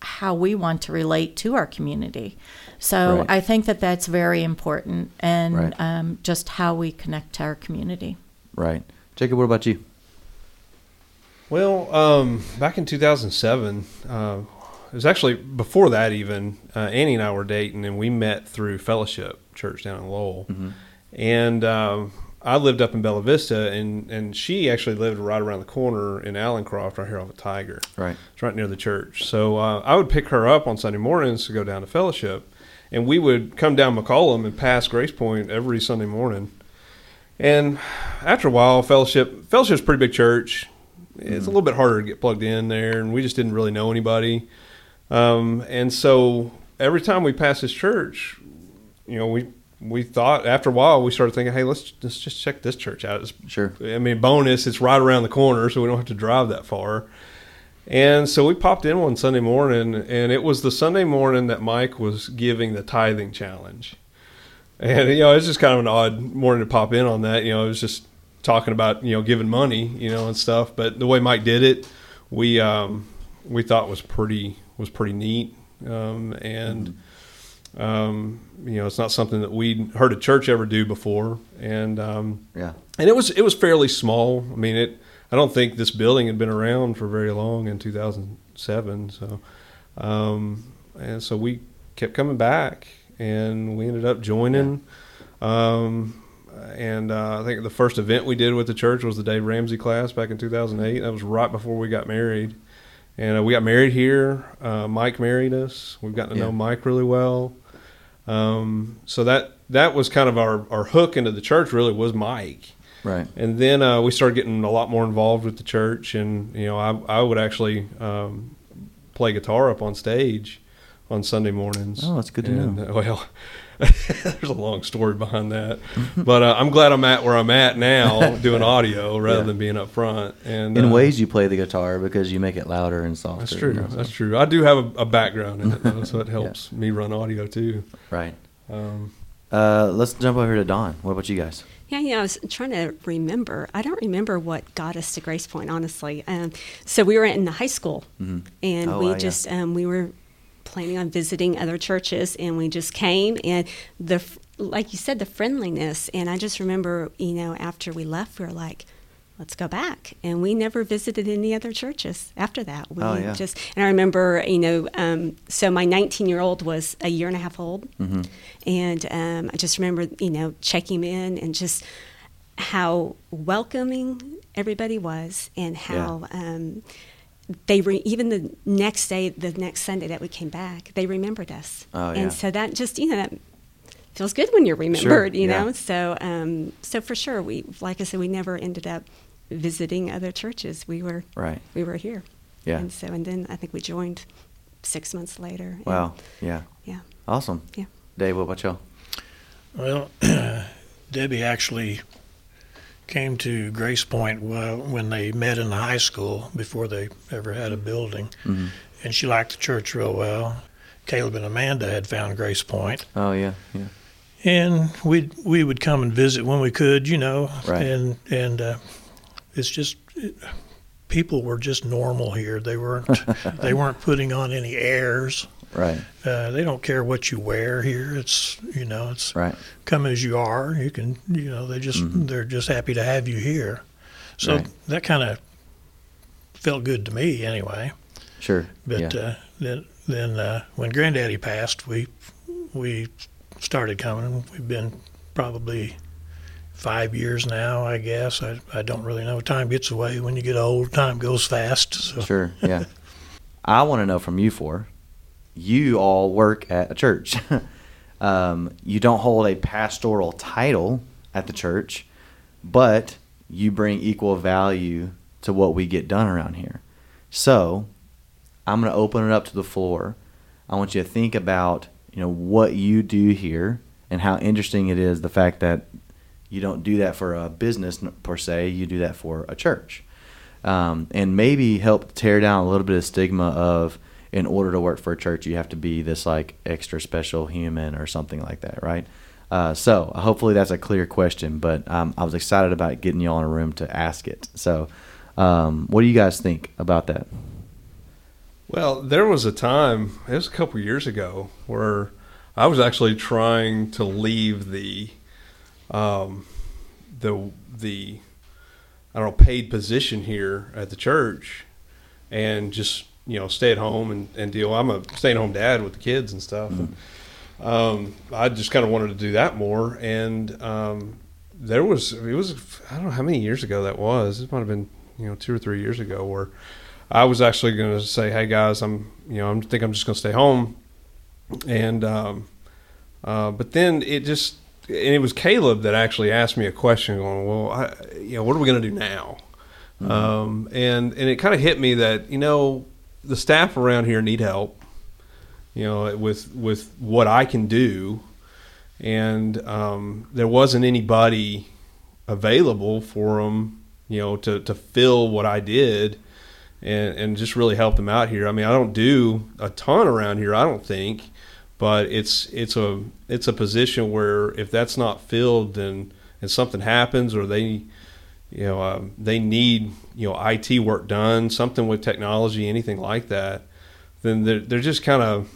Speaker 2: how we want to relate to our community. So
Speaker 1: Right.
Speaker 2: I think that that's very important and
Speaker 1: Right.
Speaker 2: um, just how we connect to our community.
Speaker 1: Right. Jacob, what about you?
Speaker 4: Well, um, back in 2007, uh, it was actually before that even. Uh, Annie and I were dating, and we met through Fellowship Church down in Lowell, and um, I lived up in Bella Vista, and and she actually lived right around the corner in Allencroft, right here off of Tiger.
Speaker 1: Right.
Speaker 4: It's right near the church. So uh, I would pick her up on Sunday mornings to go down to Fellowship, and we would come down McCollum and pass Grace Point every Sunday morning. And after a while, Fellowship Fellowship's a pretty big church. It's a little bit harder to get plugged in there, and we just didn't really know anybody. Um, and so every time we passed this church, you know, we we thought after a while we started thinking, hey, let's let's just check this church out. It's
Speaker 1: Sure.
Speaker 4: I mean, bonus, it's right around the corner, so we don't have to drive that far. And so we popped in one Sunday morning, and it was the Sunday morning that Mike was giving the tithing challenge. And, you know, it's just kind of an odd morning to pop in on that. You know, it was just talking about, you know, giving money, you know, and stuff. But the way Mike did it, we, um, we thought was pretty, was pretty neat. Um, and, um, you know, it's not something that we'd heard a church ever do before. And, um,
Speaker 1: Yeah.
Speaker 4: and it was it was fairly small. I mean, it. I don't think this building had been around for very long in 2007. So, um, and so we kept coming back, and we ended up joining. Um, and uh, I think the first event we did with the church was the Dave Ramsey class back in 2008. That was right before we got married, and uh, we got married here. Uh, Mike married us. We've gotten to
Speaker 1: Yeah.
Speaker 4: know Mike really well. Um, so that that was kind of our, our hook into the church. Really was Mike.
Speaker 1: Right.
Speaker 4: And then uh, we started getting a lot more involved with the church, and you know, I I would actually um, play guitar up on stage on Sunday mornings.
Speaker 1: Oh, that's good to
Speaker 4: And,
Speaker 1: know.
Speaker 4: uh, *laughs* well, *laughs* there's a long story behind that, but uh, I'm glad I'm at where I'm at now, *laughs* doing audio rather
Speaker 1: Yeah.
Speaker 4: than being up front. And
Speaker 1: In
Speaker 4: uh,
Speaker 1: ways, you play the guitar because you make it louder and softer.
Speaker 4: that's true.
Speaker 1: you know, so-
Speaker 4: That's true. I do have a, a background in it, though, so it *laughs* helps me run audio too.
Speaker 1: Right.
Speaker 4: Um,
Speaker 1: Uh, let's jump over to Dawn. What about you guys?
Speaker 5: Yeah, yeah. I was trying to remember. I don't remember what got us to Grace Point, honestly. Um, so we were in the high school, and
Speaker 1: Oh,
Speaker 5: we
Speaker 1: wow, yeah.
Speaker 5: just um, we were planning on visiting other churches, and we just came and the like you said the friendliness. And I just remember, you know, after we left, we were like. Let's go back, and we never visited any other churches after that. We
Speaker 1: Oh, yeah.
Speaker 5: just and I remember, you know, um, so my 19 year old was a year and a half old,
Speaker 1: Mm-hmm.
Speaker 5: and um, I just remember, you know, checking in and just how welcoming everybody was, and how um, they re- even the next day, the next Sunday that we came back, they remembered us,
Speaker 1: Oh, yeah.
Speaker 5: and so that just you know that feels good when you're remembered, you
Speaker 1: yeah.
Speaker 5: know. So um, so for sure, we like I said, we never ended up visiting other churches. We were
Speaker 1: Right.
Speaker 5: we were here,
Speaker 1: Yeah.
Speaker 5: and so and then I think we joined six months later.
Speaker 1: Wow. Yeah.
Speaker 5: yeah,
Speaker 1: Awesome.
Speaker 5: yeah.
Speaker 1: Dave, what about y'all?
Speaker 3: Well, *clears throat* Debbie actually came to Grace Point when they met in the high school before they ever had a building,
Speaker 1: Mm-hmm.
Speaker 3: and she liked the church real well. Caleb and Amanda had found Grace Point,
Speaker 1: Oh yeah. Yeah.
Speaker 3: and we we would come and visit when we could, you know,
Speaker 1: Right.
Speaker 3: and and uh, it's just. It, People were just normal here. They weren't. *laughs* they weren't putting on any airs.
Speaker 1: Right.
Speaker 3: Uh, they don't care what you wear here. It's you know, it's
Speaker 1: Right.
Speaker 3: come as you are. You can, you know, they just they're just happy to have you here. So
Speaker 1: Mm-hmm. Right.
Speaker 3: that kind of felt good to me anyway.
Speaker 1: Sure.
Speaker 3: But
Speaker 1: yeah.
Speaker 3: uh, then then uh, when Granddaddy passed, we we started coming. We've been probably five years now, I guess. I I don't really know. Time gets away when you get old. Time goes fast. So
Speaker 1: Sure. Yeah. *laughs* I want to know from you four. You all work at a church. *laughs* um, you don't hold a pastoral title at the church, but you bring equal value to what we get done around here. So, I'm going to open it up to the floor. I want you to think about, you know, what you do here and how interesting it is the fact that you don't do that for a business per se, you do that for a church um, and maybe help tear down a little bit of stigma of in order to work for a church you have to be this like extra special human or something like that right? Uh, so hopefully that's a clear question but um, i was excited about getting you all in a room to ask it. So um, what do you guys think about that?
Speaker 4: Well, there was a time, it was a couple years ago, where I was actually trying to leave the, um, the the, I don't know, paid position here at the church, and just you know stay at home and, and deal. I'm a stay at home dad with the kids and stuff. And, um, I just kind of wanted to do that more, and um, there was it was I don't know how many years ago that was. It might have been you know two or three years ago where I was actually going to say, "Hey guys, I'm you know I think I'm just going to stay home," and um, uh, but then it just and it was Caleb that actually asked me a question, going, "Well, I, you know, what are we going to do now?" Um, and and it kind of hit me that you know the staff around here need help, you know, with with what I can do, and um, there wasn't anybody available for them, you know, to to fill what I did. And, and just really help them out here. I mean, I don't do a ton around here. I don't think, but it's it's a it's a position where if that's not filled, then and something happens or they you know um, they need you know IT work done, something with technology, anything like that, then they're they're just kind of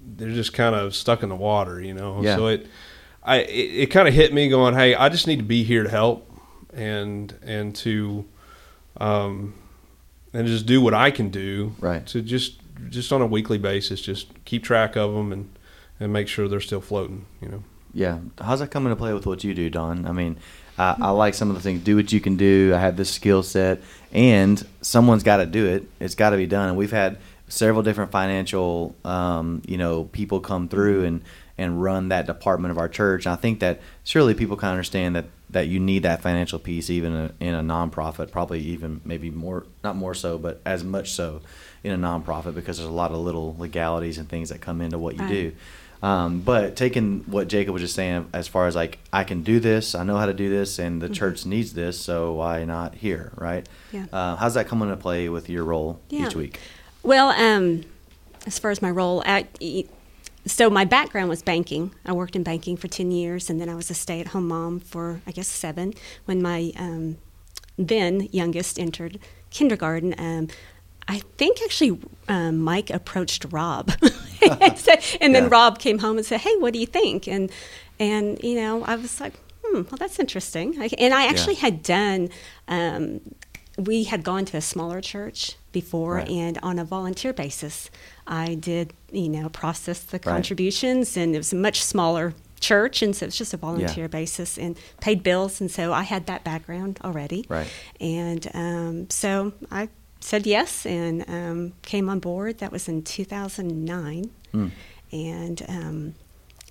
Speaker 4: they're just kind of stuck in the water, you know.
Speaker 1: Yeah.
Speaker 4: So it I it, it kind of hit me going, hey, I just need to be here to help and and to um and just do what I can do
Speaker 1: Right.
Speaker 4: to just just on a weekly basis, just keep track of them and and make sure they're still floating, you know.
Speaker 1: Yeah. How's that come into play with what you do, Dawn? I mean, I, I like some of the things. Do what you can do. I have this skill set, and someone's got to do it. It's got to be done. And we've had several different financial, um, you know, people come through and and run that department of our church. And I think that surely people can understand that that you need that financial piece, even in a, in a nonprofit. Probably even maybe more, not more so, but as much so in a nonprofit because there's a lot of little legalities and things that come into what you
Speaker 5: Right.
Speaker 1: do. Um, but taking what Jacob was just saying, as far as like, I can do this, I know how to do this, and the church needs this, so why not here, right?
Speaker 5: Yeah.
Speaker 1: Uh, how's that come into play with your role
Speaker 5: Yeah.
Speaker 1: each week?
Speaker 5: Well, um, as far as my role, at, so my background was banking. I worked in banking for 10 years, and then I was a stay at home mom for, I guess, seven when my um, then youngest entered kindergarten. Um, I think actually um, Mike approached Rob, *laughs* *laughs* and, said- and then
Speaker 1: Yeah.
Speaker 5: Rob came home and said, "Hey, what do you think?" And and you know, I was like, "Hmm, well, that's interesting." I, and I actually had done. Um, we had gone to a smaller church before,
Speaker 1: Right.
Speaker 5: and on a volunteer basis, I did you know process the
Speaker 1: Right.
Speaker 5: contributions, and it was a much smaller church, and so it's just a volunteer basis and paid bills, and so I had that background already.
Speaker 1: Right.
Speaker 5: And um, so I said yes and um, came on board. That was in 2009.
Speaker 1: Hmm.
Speaker 5: And um,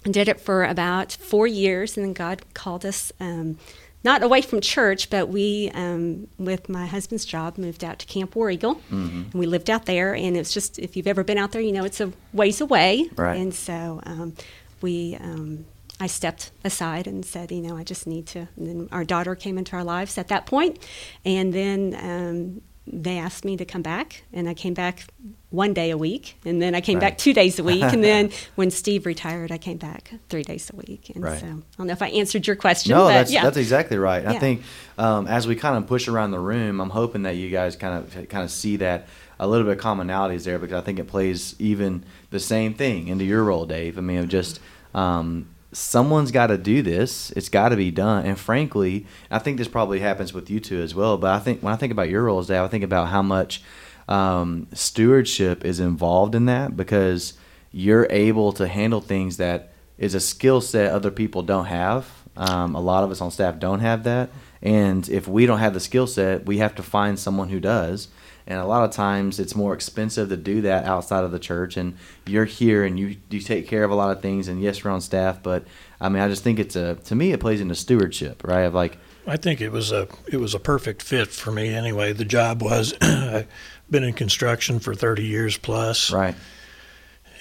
Speaker 5: did it for about four years. And then God called us um, not away from church, but we, um, with my husband's job, moved out to Camp War Eagle.
Speaker 1: Mm-hmm.
Speaker 5: And we lived out there. And it's just, if you've ever been out there, you know it's a ways away.
Speaker 1: Right.
Speaker 5: And so um, we. Um, I stepped aside and said, you know, I just need to. And then our daughter came into our lives at that point, and then um, they asked me to come back, and I came back one day a week, and then I came
Speaker 1: Right.
Speaker 5: back two days a week, and then *laughs* when Steve retired, I came back three days a week. And
Speaker 1: Right.
Speaker 5: so I don't know if I answered your question.
Speaker 1: No,
Speaker 5: but
Speaker 1: that's
Speaker 5: yeah.
Speaker 1: that's exactly right. I think um, as we kind of push around the room, I'm hoping that you guys kind of kind of see that a little bit of commonalities there because I think it plays even the same thing into your role, Dave. I mean, of just um, someone's got to do this. It's got to be done. And frankly, I think this probably happens with you two as well. But I think when I think about your roles, Dave, I think about how much um, stewardship is involved in that because you're able to handle things that is a skill set other people don't have. Um, a lot of us on staff don't have that. And if we don't have the skill set, we have to find someone who does. And a lot of times it's more expensive to do that outside of the church. And you're here and you, you take care of a lot of things. And yes, you're on staff, but I mean, I just think it's a, to me, it plays into stewardship, right? Of like,
Speaker 3: I think it was a it was a perfect fit for me anyway. The job was *clears throat* I've been in construction for 30 years plus
Speaker 1: right,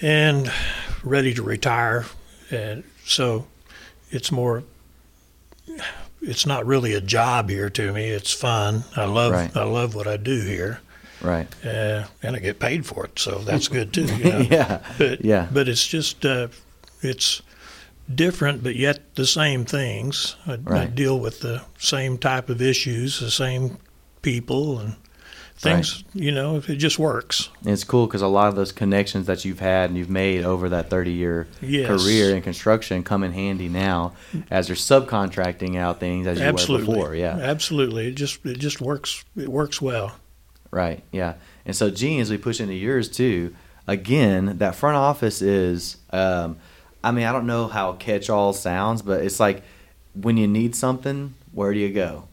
Speaker 3: and ready to retire and so it's more it's not really a job here to me. It's fun. I love
Speaker 1: Right.
Speaker 3: I love what I do here.
Speaker 1: Right.
Speaker 3: Uh, and I get paid for it, so that's good too. You *laughs* know?
Speaker 1: yeah.
Speaker 3: But
Speaker 1: Yeah.
Speaker 3: but it's just uh, it's different, but yet the same things. I, I
Speaker 1: Right.
Speaker 3: deal with the same type of issues, the same people, and things. You know, it just works.
Speaker 1: And it's cool because a lot of those connections that you've had and you've made over that 30 year
Speaker 3: Yes.
Speaker 1: career in construction come in handy now as you're subcontracting out things as you
Speaker 3: Absolutely,
Speaker 1: were before. Yeah.
Speaker 3: absolutely. It just it just works. It works well.
Speaker 1: Right. Yeah. And so, Jean, as we push into yours too, again, that front office is, um, I mean, I don't know how catch all sounds, but it's like when you need something, where do you go?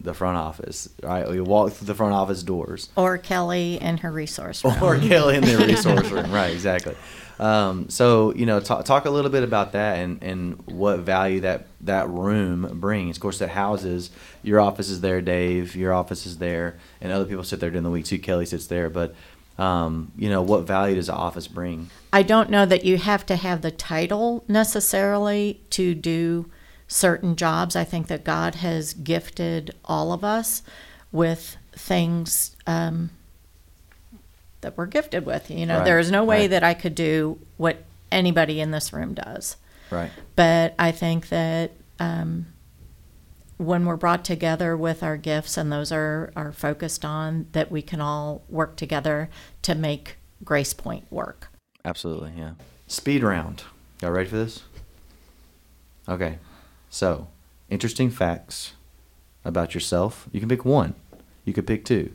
Speaker 1: The front office, right? You walk through the front office doors.
Speaker 2: Or Kelly and her resource room.
Speaker 1: or Kelly in the resource *laughs* room. Right, exactly. Um, so you know, talk, talk a little bit about that and, and what value that that room brings. Of course, that houses your office is there, Dave. Your office is there, and other people sit there during the week too. Kelly sits there, but um, you know, what value does the office bring?
Speaker 2: I don't know that you have to have the title necessarily to do certain jobs. I think that God has gifted all of us with things um, that we're gifted with. You know,
Speaker 1: Right,
Speaker 2: there is no way
Speaker 1: right.
Speaker 2: that I could do what anybody in this room does.
Speaker 1: Right.
Speaker 2: But I think that um, when we're brought together with our gifts and those are, are focused on, that we can all work together to make Grace Point work.
Speaker 1: Absolutely, yeah. Speed round. Y'all ready for this? Okay. So, interesting facts about yourself. You can pick one. You could pick two.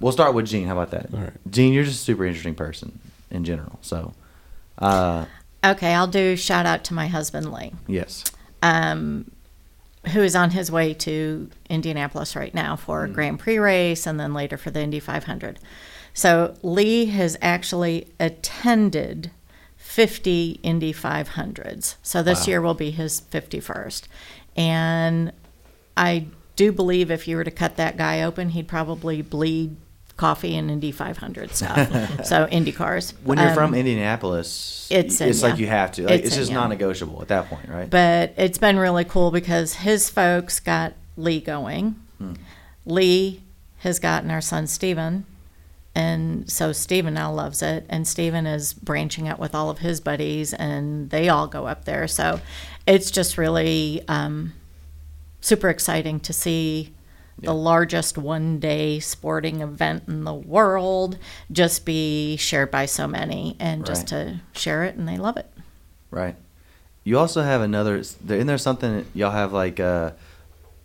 Speaker 1: We'll start with Jean. How about that?
Speaker 4: All right.
Speaker 1: Jean, you're just a super interesting person in general. So, uh,
Speaker 2: Okay, I'll do shout out to my husband Lee,
Speaker 1: yes.
Speaker 2: um, who is on his way to Indianapolis right now for a Grand Prix race and then later for the Indy 500. So Lee has actually attended 50 Indy 500s. So this
Speaker 1: Wow.
Speaker 2: year will be his 51st. And I do believe if you were to cut that guy open, he'd probably bleed coffee and Indy 500 stuff. *laughs* so Indy cars.
Speaker 1: When you're
Speaker 2: Um,
Speaker 1: from Indianapolis,
Speaker 2: it's in
Speaker 1: it's like you have to. Like,
Speaker 2: It's
Speaker 1: it's,
Speaker 2: in
Speaker 1: just
Speaker 2: ya.
Speaker 1: non-negotiable at that point, right?
Speaker 2: But it's been really cool because his folks got Lee going. Lee has gotten our son Steven. And so Steven now loves it. And Steven is branching out with all of his buddies, and they all go up there. So it's just really um, super exciting to see the largest one day sporting event in the world just be shared by so many and just
Speaker 1: Right.
Speaker 2: to share it, and they love it.
Speaker 1: Right. You also have another. Isn't there something y'all have like uh,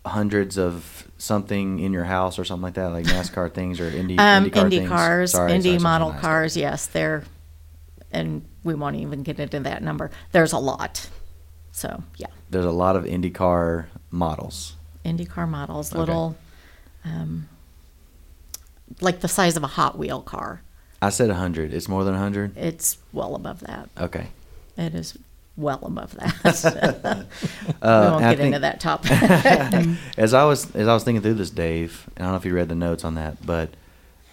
Speaker 1: hundreds of something in your house or something like that, like NASCAR things or Indy
Speaker 2: Um,
Speaker 1: IndyCar
Speaker 2: Indy
Speaker 1: things?
Speaker 2: cars,
Speaker 1: Sorry,
Speaker 2: Indy
Speaker 1: sorry,
Speaker 2: model cars, yes, they're, and we won't even get into that number. There's a lot. So, yeah,
Speaker 1: There's a lot of IndyCar models.
Speaker 2: IndyCar models,
Speaker 1: Okay.
Speaker 2: little, um, like the size of a Hot Wheel car.
Speaker 1: I said 100. It's more than 100.
Speaker 2: It's well above that.
Speaker 1: Okay.
Speaker 2: It is well above that. *laughs*
Speaker 1: Uh, *laughs*
Speaker 2: we won't get into that topic. *laughs*
Speaker 1: as I was as I was thinking through this, Dave, I don't know if you read the notes on that, but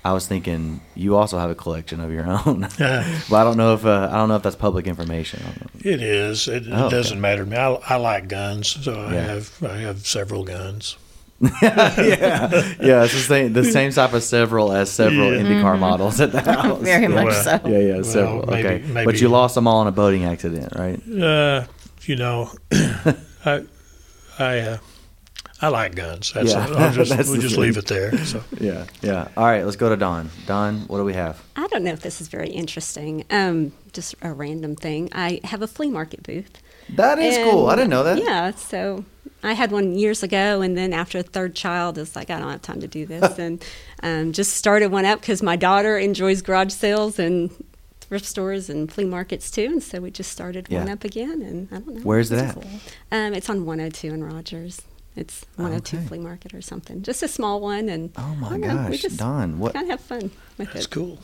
Speaker 1: I was thinking you also have a collection of your *laughs* own. but I don't know if uh, I don't know if that's public information. I don't know.
Speaker 3: It is. It, it
Speaker 1: Oh, okay.
Speaker 3: doesn't matter to me. I, I like guns, so I have I have several guns. *laughs*
Speaker 1: yeah, yeah, it's the same the same type of several as several
Speaker 3: Yeah.
Speaker 1: IndyCar models at the *laughs* house.
Speaker 2: Mm-hmm. Very much
Speaker 3: Well,
Speaker 2: so.
Speaker 1: Yeah, yeah,
Speaker 3: Well,
Speaker 1: several.
Speaker 3: maybe-
Speaker 1: okay, but you lost them all in a boating accident, right?
Speaker 3: Uh, you know, *coughs* I I uh, I like guns. That's
Speaker 1: Yeah.
Speaker 3: I'll *laughs* just,
Speaker 1: That's
Speaker 3: we'll just
Speaker 1: thing.
Speaker 3: leave it there. So *laughs*
Speaker 1: Yeah, yeah. All right, let's go to Dawn. Dawn, what do we have?
Speaker 5: I don't know if this is very interesting. Um, just a random thing. I have a flea market booth.
Speaker 1: That is cool. I didn't know that.
Speaker 5: Yeah, so I had one years ago, and then after a third child, it's like I don't have time to do *laughs* this, and um, just started one up because my daughter enjoys garage sales and thrift stores and flea markets too, and so we just started one up again, and I don't know.
Speaker 1: Where's it
Speaker 5: it's
Speaker 1: at?
Speaker 5: cool. Um, it's on 102 in Rogers. It's 102
Speaker 1: Okay.
Speaker 5: Flea Market or something, just a small one, and
Speaker 1: Oh my
Speaker 5: I don't know, we
Speaker 1: gosh,
Speaker 5: just
Speaker 1: Dawn, what?
Speaker 5: kind of have fun with
Speaker 3: that's
Speaker 5: it.
Speaker 3: cool.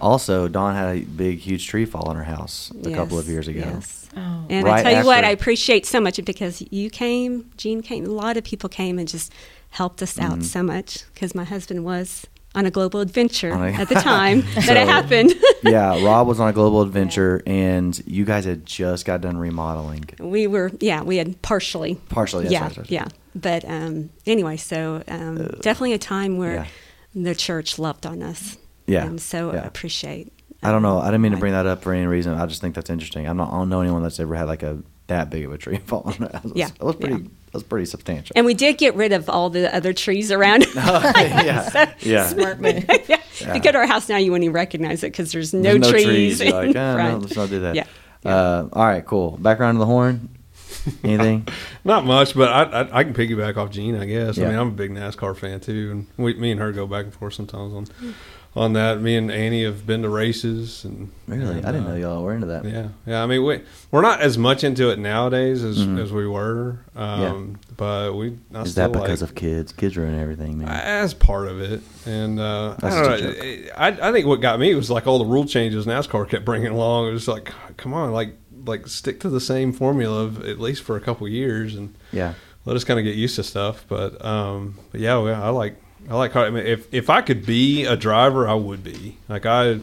Speaker 1: Also, Dawn had a big, huge tree fall on her house a couple of years ago.
Speaker 5: yes.
Speaker 2: Oh.
Speaker 5: And
Speaker 1: Right
Speaker 5: I tell you what, I appreciate so much because you came, Jean came, a lot of people came and just helped us
Speaker 1: Mm-hmm.
Speaker 5: out so much because my husband was on a global adventure
Speaker 1: a-
Speaker 5: at the time *laughs* that it happened. *laughs*
Speaker 1: yeah, Rob was on a global adventure, and you guys had just got done remodeling.
Speaker 5: we were, yeah, we had partially.
Speaker 1: Partially,
Speaker 5: yeah,
Speaker 1: right, right.
Speaker 5: yeah. But um, anyway, so um, definitely a time where
Speaker 1: yeah.
Speaker 5: the church loved on us.
Speaker 1: Yeah,
Speaker 5: And so
Speaker 1: yeah.
Speaker 5: appreciate.
Speaker 1: I don't know. I didn't mean to
Speaker 5: um,
Speaker 1: bring that up for any reason. I just think that's interesting. I'm not. I don't know anyone that's ever had like a that big of a tree *laughs* fall on house.
Speaker 5: Yeah,
Speaker 1: it was pretty.
Speaker 5: Yeah.
Speaker 1: Was pretty substantial.
Speaker 5: And we did get rid of all the other trees around. *laughs* *laughs*
Speaker 1: yeah, yeah.
Speaker 2: Smart move. *laughs*
Speaker 5: yeah. If you go to our house now, you wouldn't even recognize it because there's no,
Speaker 1: There's no
Speaker 5: trees.
Speaker 1: trees. You're
Speaker 5: in
Speaker 1: like, "Ah, no,
Speaker 5: front.
Speaker 1: let's not do that.
Speaker 5: Yeah.
Speaker 1: Uh, all right, cool. Background of the horn. *laughs* Anything?
Speaker 4: Not much, but I, I I can piggyback off Jean, I guess.
Speaker 1: Yeah.
Speaker 4: I mean, I'm a big NASCAR fan too, and we, me and her go back and forth sometimes on on that. Me and Annie have been to races, and
Speaker 1: Really?
Speaker 4: and,
Speaker 1: I didn't
Speaker 4: uh,
Speaker 1: know y'all were into that.
Speaker 4: Yeah, yeah. I mean, we we're not as much into it nowadays as,
Speaker 1: Mhm.
Speaker 4: as we were. Um, But we I
Speaker 1: Is that because
Speaker 4: like,
Speaker 1: of kids? Kids ruin everything, man.
Speaker 4: as part of it, and uh, I don't know. I, I think what got me was like all the rule changes NASCAR kept bringing along. It was like, come on, like like stick to the same formula of at least for a couple years, and
Speaker 1: yeah.
Speaker 4: let us kind of get used to stuff. But um, but yeah, well, I like I like. I mean, if if I could be a driver, I would be. Like I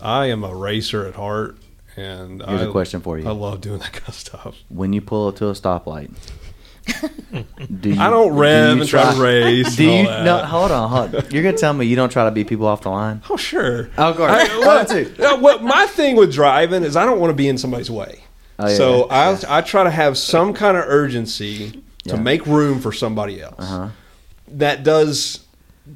Speaker 4: I am a racer at heart, and
Speaker 1: Here's
Speaker 4: I,
Speaker 1: a question for you.
Speaker 4: I love doing that *laughs* kind of stuff.
Speaker 1: When you pull up to a stoplight, do you,
Speaker 4: I don't
Speaker 1: do you
Speaker 4: and try to race.
Speaker 1: Do you? No, hold on, hold. on. You're gonna tell me you don't try to beat people off the line?
Speaker 4: Oh sure.
Speaker 1: Oh, go
Speaker 4: I,
Speaker 1: ahead.
Speaker 4: well,
Speaker 1: too.
Speaker 4: no, what my thing with driving is I don't want to be in somebody's way.
Speaker 1: Oh, yeah,
Speaker 4: so
Speaker 1: yeah.
Speaker 4: I I try to have some kind of urgency to
Speaker 1: Yeah.
Speaker 4: make room for somebody else.
Speaker 1: Uh-huh.
Speaker 4: That does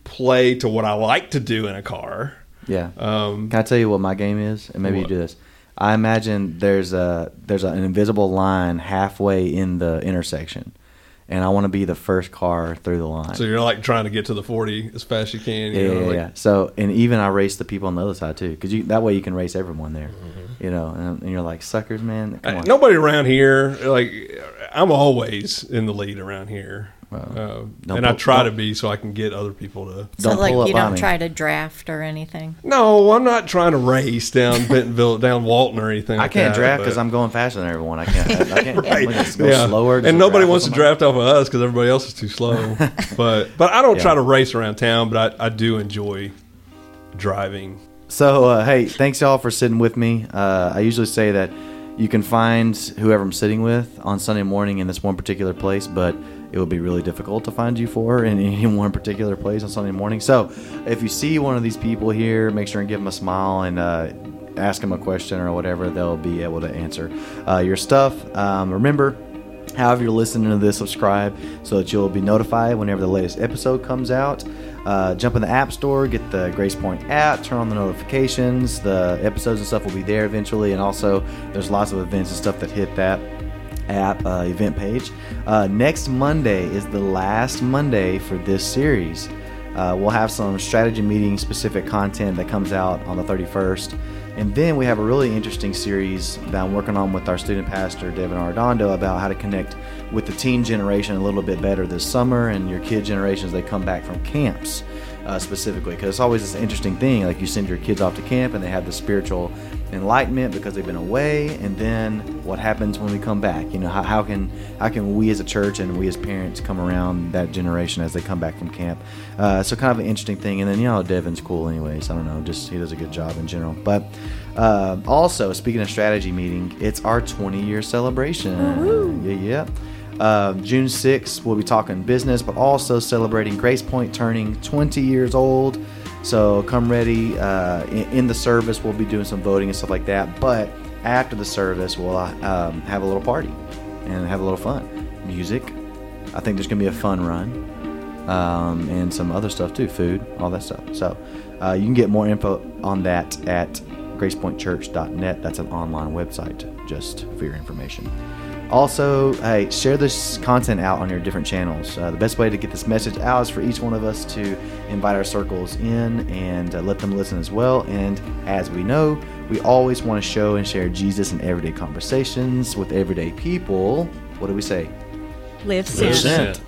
Speaker 4: play to what I like to do in a car.
Speaker 1: Yeah.
Speaker 4: Um,
Speaker 1: Can I tell you what my game is? And maybe
Speaker 4: What?
Speaker 1: you do this. I imagine there's a there's an invisible line halfway in the intersection, and I want to be the first car through the line.
Speaker 4: so you're like trying to get to the 40 as fast as you can.
Speaker 1: yeah,
Speaker 4: know,
Speaker 1: yeah,
Speaker 4: like,
Speaker 1: yeah. So and even I race the people on the other side too, because that way you can race everyone there.
Speaker 4: Mm-hmm.
Speaker 1: You know, and, and you're like suckers, man. Come on.
Speaker 4: Nobody around here, like I'm always in the lead around here, uh,
Speaker 1: don't
Speaker 4: and I
Speaker 1: pull-
Speaker 4: try to be so I can get other people to.
Speaker 2: So
Speaker 1: Don't
Speaker 2: like
Speaker 1: pull up
Speaker 2: you
Speaker 1: on
Speaker 2: don't
Speaker 1: me.
Speaker 2: try to draft or anything.
Speaker 4: No, I'm not trying to race down *laughs* Bentonville, down Walton or anything.
Speaker 1: I
Speaker 4: like
Speaker 1: can't
Speaker 4: that,
Speaker 1: draft
Speaker 4: but-
Speaker 1: because I'm going faster than everyone. I can't. I, I can't. *laughs*
Speaker 4: Right.
Speaker 1: I'm gonna go
Speaker 4: Yeah.
Speaker 1: slower. just
Speaker 4: and nobody wants to
Speaker 1: with
Speaker 4: draft off of us because everybody else is too slow. *laughs* but but I don't
Speaker 1: Yeah.
Speaker 4: try to race around town, but I, I do enjoy driving.
Speaker 1: So, uh, hey, thanks y'all for sitting with me. Uh, I usually say that you can find whoever I'm sitting with on Sunday morning in this one particular place, but it would be really difficult to find you for in any *laughs* one particular place on Sunday morning. So, if you see one of these people here, make sure and give them a smile and uh, ask them a question or whatever. They'll be able to answer uh, your stuff. Um, remember, However, you're listening to this, subscribe so that you'll be notified whenever the latest episode comes out. Uh, jump in the App Store, get the Grace Point app, turn on the notifications. The episodes and stuff will be there eventually. And also, there's lots of events and stuff that hit that app uh, event page. Uh, next Monday is the last Monday for this series. Uh, we'll have some strategy meeting specific content that comes out on the 31st. And then we have a really interesting series that I'm working on with our student pastor, Devin Arredondo, about how to connect with the teen generation a little bit better this summer and your kid generation as they come back from camps uh, specifically. Because it's always this interesting thing like you send your kids off to camp and they have the spiritual enlightenment because they've been away. And then what happens when we come back? You know, how, how, can, how can we as a church and we as parents come around that generation as they come back from camp? Uh, so, kind of an interesting thing. And then, you know, Devin's cool, anyways. I don't know, just he does a good job in general. But uh, also, speaking of strategy meeting, it's our 20 year celebration. Yeah, yeah. Uh, June 6th, we'll be talking business, but also celebrating Grace Point turning 20 years old. So come ready. Uh, in, in the service, we'll be doing some voting and stuff like that. But after the service, we'll uh, um, have a little party and have a little fun. Music. I think there's going to be a fun run um, and some other stuff too, food, all that stuff. So uh, you can get more info on that at gracepointchurch.net. That's an online website just for your information. Also, hey, share this content out on your different channels. Uh, the best way to get this message out is for each one of us to invite our circles in and uh, let them listen as well. And as we know, we always want to show and share Jesus in everyday conversations with everyday people. What do we say?
Speaker 5: Live
Speaker 3: Live
Speaker 5: sent.
Speaker 3: sent.